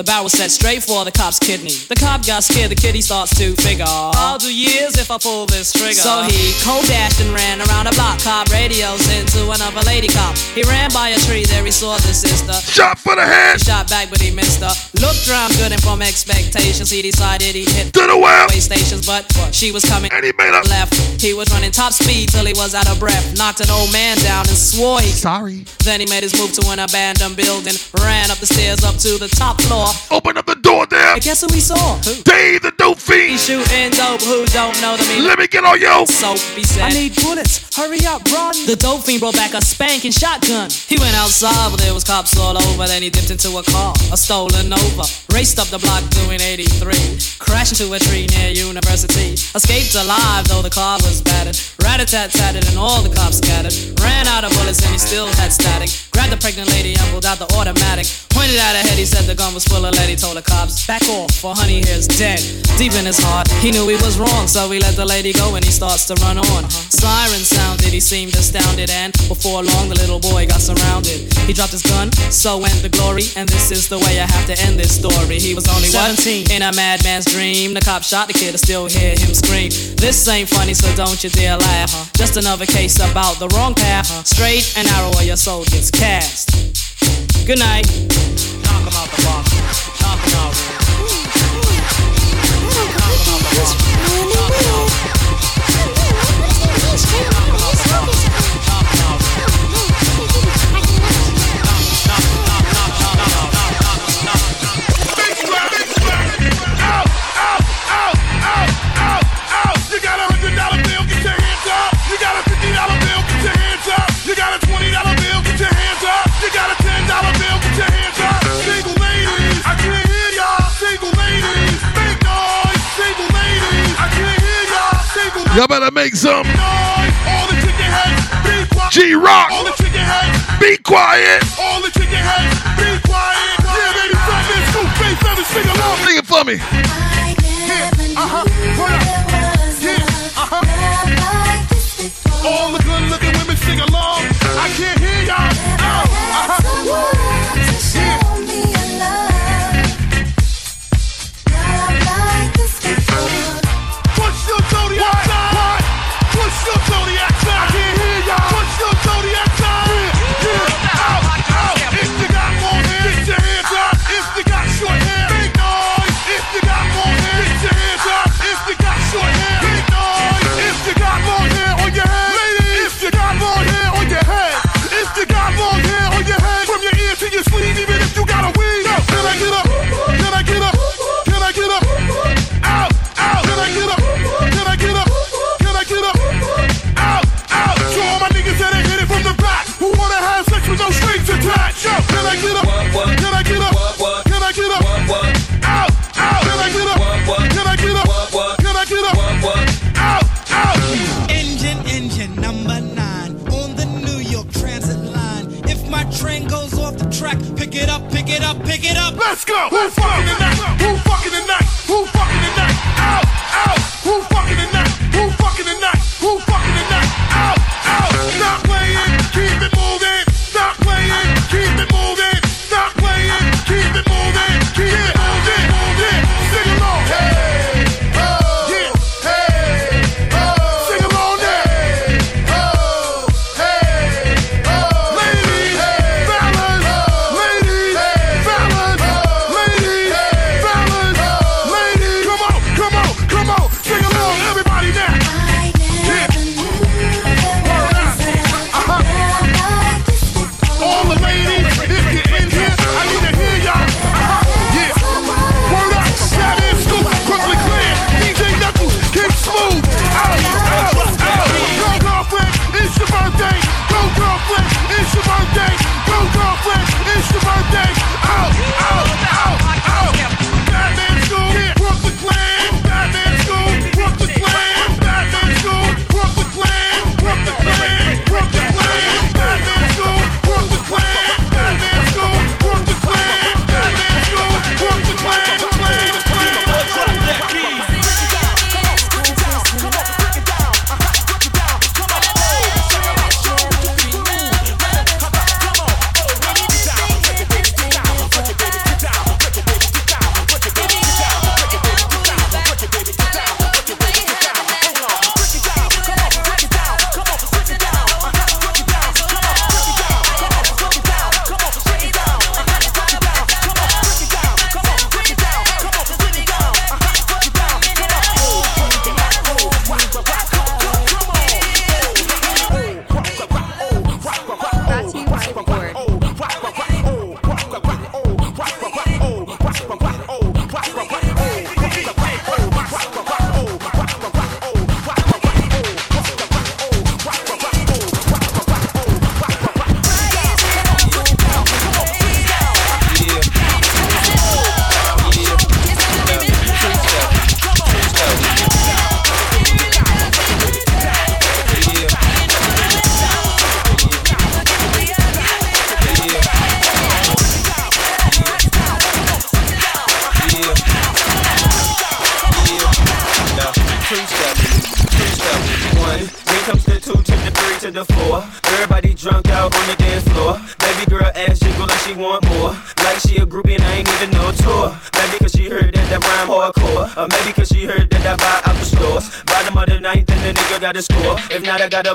Speaker 25: The barrel was set straight for the cop's kidney. The cop got scared, the kitty starts to figure. I'll do years if I pull this trigger. So he cold dashed and ran around a block. Cop radios into another lady cop. He ran by a tree, there he saw the sister.
Speaker 4: Shot for the head.
Speaker 25: He shot back, but he missed her. Looked around good and from expectations, he decided he'd hit
Speaker 4: To the
Speaker 25: way stations, but she was coming
Speaker 4: And he made up.
Speaker 25: left. He was running top speed till he was out of breath. Knocked an old man down and swore he
Speaker 4: sorry.
Speaker 25: Then he made his move to an abandoned building, ran up the stairs up to the top floor.
Speaker 4: Open up the door there.
Speaker 25: And guess who he saw? Who?
Speaker 4: Dave the dope
Speaker 25: He shooting dope. Who don't know the meaning?
Speaker 4: Let me get on yo.
Speaker 25: So he said, I need bullets. Hurry up, run. The dope fiend brought back a spanking shotgun. He went outside, but there was cops all over. Then he dipped into a car, a stolen Nova. Raced up the block doing 83. Crashed into a tree near University. Escaped alive, though the car was battered. Rat-a-tat-tatted and all the cops scattered. Ran out of bullets and he still had static. Grabbed the pregnant lady and pulled out the automatic. Pointed at her head, he said the gun was full of lead. He told the cops, back off, for honey here's dead. Deep in his heart, he knew he was wrong, so he let the lady go and he starts to run on. Uh-huh. Siren sounded, he seemed astounded, and before long the little boy got surrounded. He dropped his gun, so went the glory, and this is the way I have to end this story. He was only 17 in a madman's dream. The cop shot the kid, I still hear him scream. This ain't funny, so don't you dare laugh. Just another case about the wrong path. Straight and narrow, or your soul gets cast. Good night. Knock him out the box. Knock him out.
Speaker 16: You Y'all
Speaker 4: better make some. G Rock. Be quiet.
Speaker 16: All the chicken heads. Be quiet. Yeah, baby, stop this. Two face sing along.
Speaker 4: Sing it for me.
Speaker 16: Yeah, uh huh. Hold uh huh. All the good looking women sing along. I can't hear y'all. Oh, uh huh. Who's fucking in
Speaker 17: that?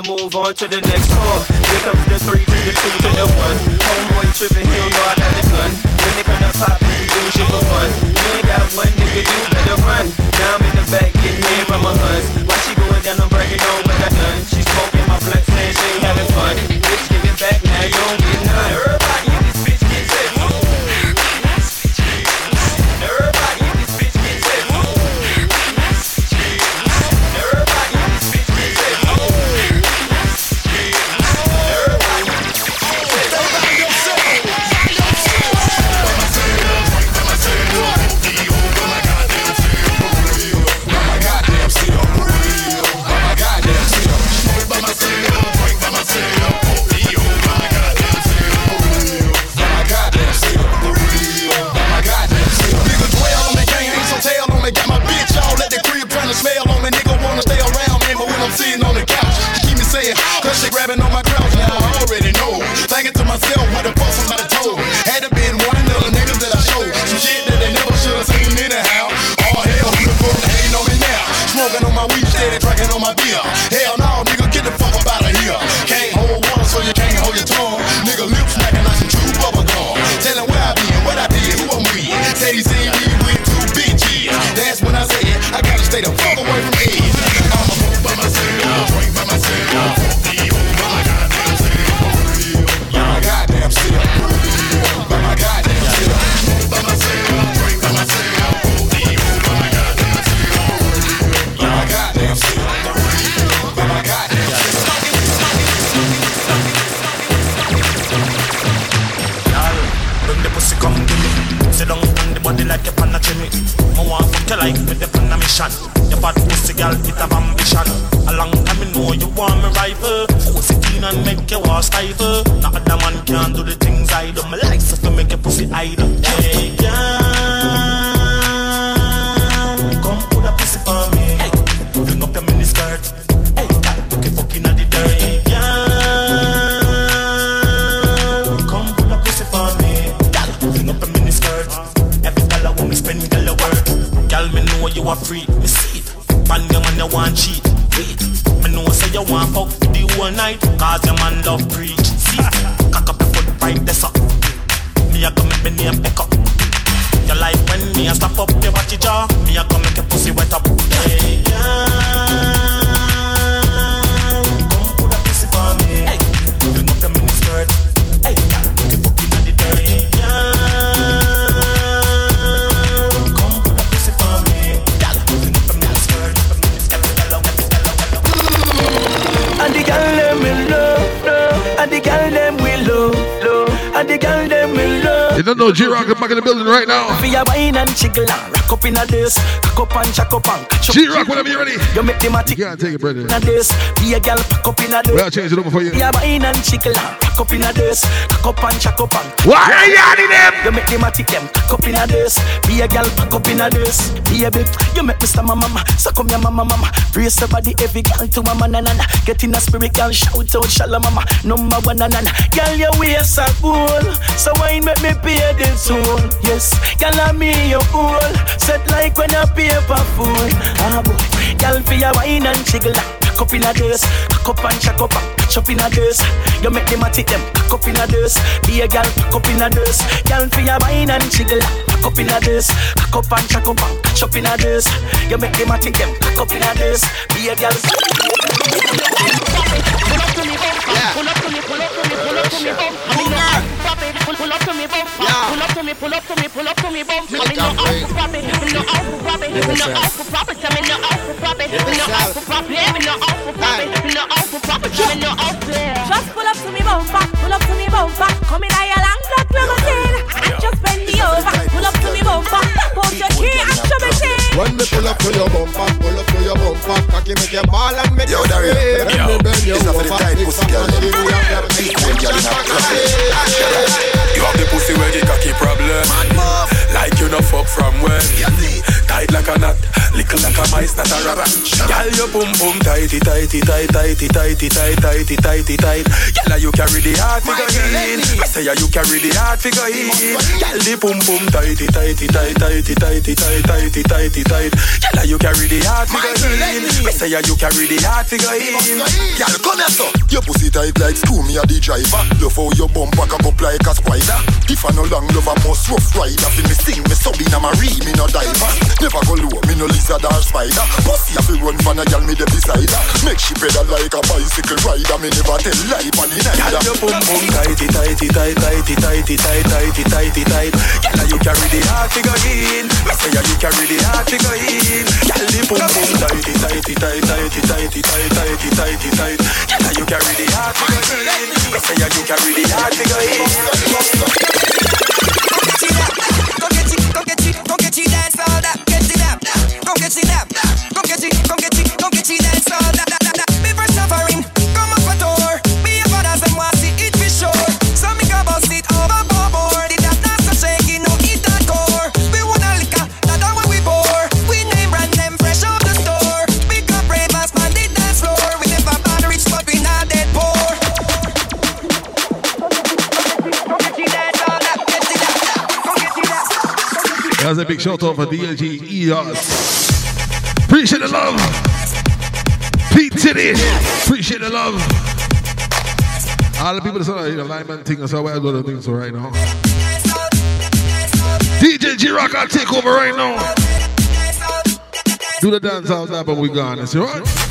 Speaker 17: move on to the next. My
Speaker 3: beer. Hell no, nigga, get the fuck up out of here. Can't hold water, so you can't hold your tongue.
Speaker 26: Jiggle and rock up in a this, cock up and jack up and catch up.
Speaker 4: G-Rock, whenever you're ready.
Speaker 26: You make them a tick.
Speaker 4: You can't take it, brother.
Speaker 26: In a this, be a girl pack up in a this.
Speaker 4: Well, I'll change it over for you.
Speaker 26: For your wine and jiggle and rock up in a this, cock up and jack up and.
Speaker 4: Why are you adding them?
Speaker 26: You make them a tick them, cock up in a this. Be a girl pack up in a this. Baby, you make me stammer mama, so come your mama mama. Brace your body, every girl to mama na na na. Get in a spirit, girl, shout out shalom mama. Number one na na na. Girl, your waist a goal, so wine make me pay the toll. Yes, girl, I'm me your all. Set like when a paper fool. Ah boy, girl, for your wine and jiggle. Cock up in a this, cock up and check up and catch up in a this. You make them a tick them, cock up in a this. Be a girl, cock up in a this. Girl, for your wine and jiggle. Cock up in a this, cock up and check up and catch up in a this. You make them a tick them, cock up in a this. Be a girl.
Speaker 27: Pull up to me, pull up to me, pull up to me, bump. I mean, no out to pop it. Pull pull up to me, bump. Pull up to me, pull up to me, pull up to me, bump. I mean, no out to pop it. Me no out to pop it. Me no out to pop it. Me no out to pop it. Me no out to pop it. Me no out to pop it. Me no out to pop it. Me no out to.
Speaker 2: Just pull up to me bumper, pull up to me bumper. Come in a long black limousine and just bend me over. Pull up to me bumper, put your key and show me thing.
Speaker 11: When me pull up to your bumper, pull up to your bumper, cocky make your ball and make
Speaker 24: Yo,
Speaker 11: scream.
Speaker 24: Yo.
Speaker 11: Bend me, bend your
Speaker 24: It's not for the tight pussy girl.
Speaker 11: machine, we have them big
Speaker 24: girl in a
Speaker 11: cocky.
Speaker 24: You have the pussy where the cocky problem. Like you no fuck from where. Tight like a knot, little like a mice, not a rabbit. Girl, your boom boom tighty tighty tight tighty tighty tight tighty tighty tight. Girl, you carry the heart figure in. I say you carry the heart figure in. Girl, the boom boom tighty tighty tight tighty tighty tight tighty tighty tight. Girl, you carry the heart figure in. I say you carry the heart figure in. Girl, come here, so. Your pussy tight like screw me a the driver. Love how your bumper cock up like a spider. If I no long love, I must rough rider. Fi me sing, me sub in a marine, me no diver. Never go low, me no lizard or spider. Pussy a fi run for a girl, me dey beside. Make she pedal like a bicycle rider. Me never tell lie on the night. Girl, your bum bum tighty tighty tight tighty tighty tight tighty tighty tight. Girl, you carry the heart figure in. Me say you carry the heart figure in. Girl, the bum bum tighty tighty tight tighty tighty tight tighty tighty tight. Girl, you carry the heart figure in. Me say you carry the heart in.
Speaker 27: Go get go get it, go get it, dance all that, get it up. Go get
Speaker 4: That's a big shout out for DLG EOS. Appreciate the love. Pete Titty. Appreciate the love. All the people that say the lineman thing, that's how I do the things so right now. DJ G Rock, I'll take over right now. Do the dance out but we gone. Is it right?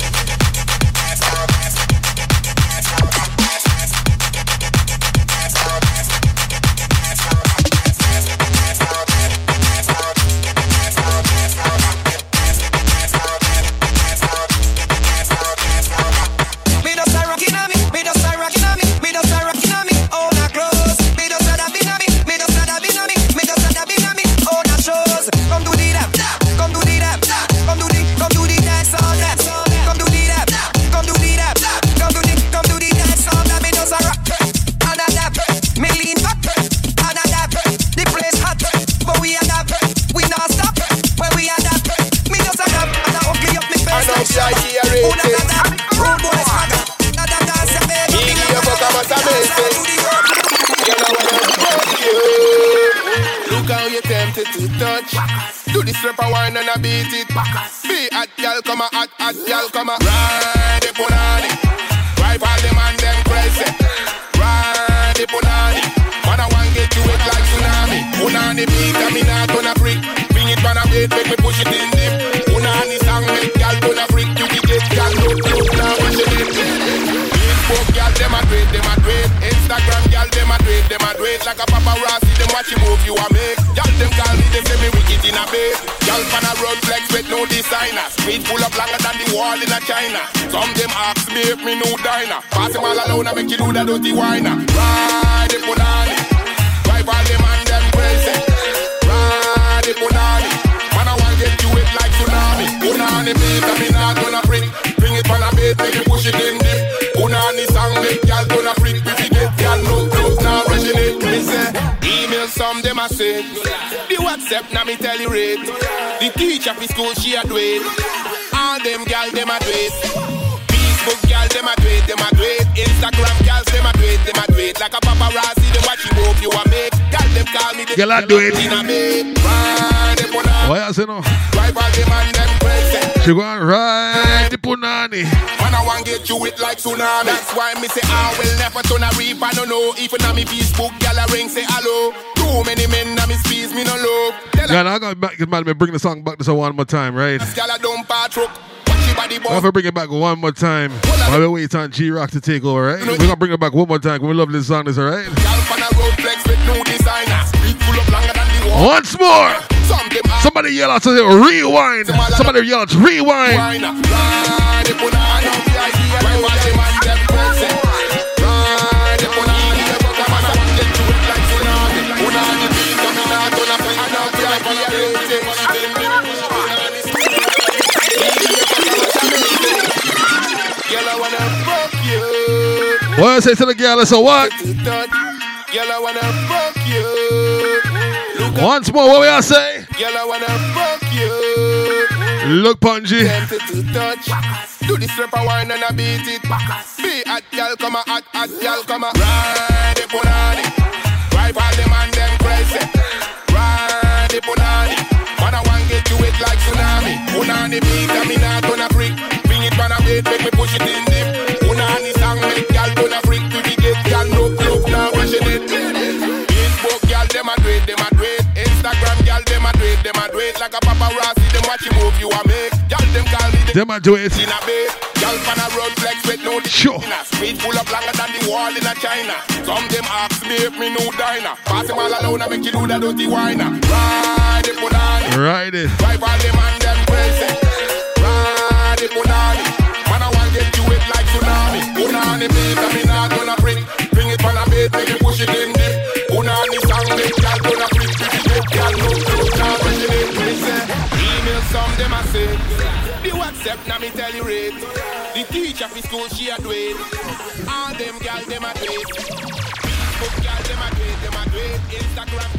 Speaker 28: And
Speaker 29: I beat it. Be hot, girl, come a hot, hot, girl, come a ride the punani. Drive all them and them crazy. Ride the punani. Man, I want get you wet like tsunami. Punani beat, I mean, I turn a freak. Bring it on a bed, make me push it in deep. Punani song, make girl turn a freak. You can get girl, look, look, now watch it in. Facebook, girl, them a do it, them a do it. Instagram, girl, them a do it, them a do it. Like a paparazzi, them watch you move, you a Girl, pan a road flex with no designer. Street full up longer than the wall in a China. Some them ask me if me no diner. Pass him all alone, I make you do that dirty whiner. Ride the punani. Drive all them and them crazy. Ride the punani. Man, I want get you wet like tsunami. Punani I mean, not gonna bring. Bring it on a bed, make you push it in deep. Punani song, make y'all gonna freak. If you get y'all look close, now rushing it. Me say, email some them I said. The now me tell you rate. The teacher for school, she a do it. All them gal, them a do it. Facebook gal, them a do it, them a do it. Instagram gal, them a do it, them a do it. Like a paparazzi, them watch you move, you a make. Gal, them call me,
Speaker 4: Girl, I do it.
Speaker 29: in a make. Ride them on a-
Speaker 4: Why you say no?
Speaker 29: Drive all them and.
Speaker 4: She go and ride the punani.
Speaker 29: Man, I want get you it like tsunami. That's why me say ah, I will never turn a reap. I don't know. Even on me Facebook, gal a ring say hello. Too many men na me squeeze me no love.
Speaker 4: Yeah, I got back, man, me bring the song back this one more time, right?
Speaker 29: gal a dump a truck. Watch your
Speaker 4: I have
Speaker 29: bump.
Speaker 4: to bring it back one more time. While we wait on G Rock to take over, right? We're gonna bring it back one more time. We love this song, this alright?
Speaker 29: Gal pan a road flex with no designer. Street full up longer than the wall.
Speaker 4: Once more.
Speaker 29: Some them a
Speaker 4: Somebody yell out to say rewind. Somebody yell out rewind.
Speaker 29: whiner. Ride the punani. Drive all them and them crazy. Ride the punani. Man, I want get you it like tsunami. Punani beat, I mean, I gonna free. I know VIP a rating. Girl, I wanna fuck you.
Speaker 4: What I say to the girl, so what?
Speaker 29: Girl, I wanna fuck you.
Speaker 4: Once more, what we I say?
Speaker 29: Girl, I wanna fuck you.
Speaker 4: Look, Punji.
Speaker 29: Tempted to touch. Do the stripper wine and I beat it. Be hot, girl, come a hot, hot, girl, come a ride the punani. Drive all them and them crazy. Ride the punani. Man, I want get you wet like tsunami. Punani beat, I mean, I gonna freak. Bring it a bed, make me push it in deep. Punani song, make girl freak. To the them call me the
Speaker 4: Them I do it.
Speaker 29: in a bed. Girl, pan a road flex with no
Speaker 4: Sure.
Speaker 29: designer. Street full up longer than the wall in a China. Some them ask me if me no diner. Pass them all alone and make you do the dirty whiner. Ride it, punani.
Speaker 4: Ride it.
Speaker 29: Drive all them and them crazy. Ride it, punani. Man, I want get you it like tsunami. Punani beat, I mean, not gonna bring. Bring it on a bed, make you push it in deep. Punani song, make girl gonna freak. Pretty good girl, look, look, now pushing it. Me say, email some them I say. The Step now me tell you rate. The teacher for school she a do. All them gals them a do. Facebook gals them a do it. Them a do. Instagram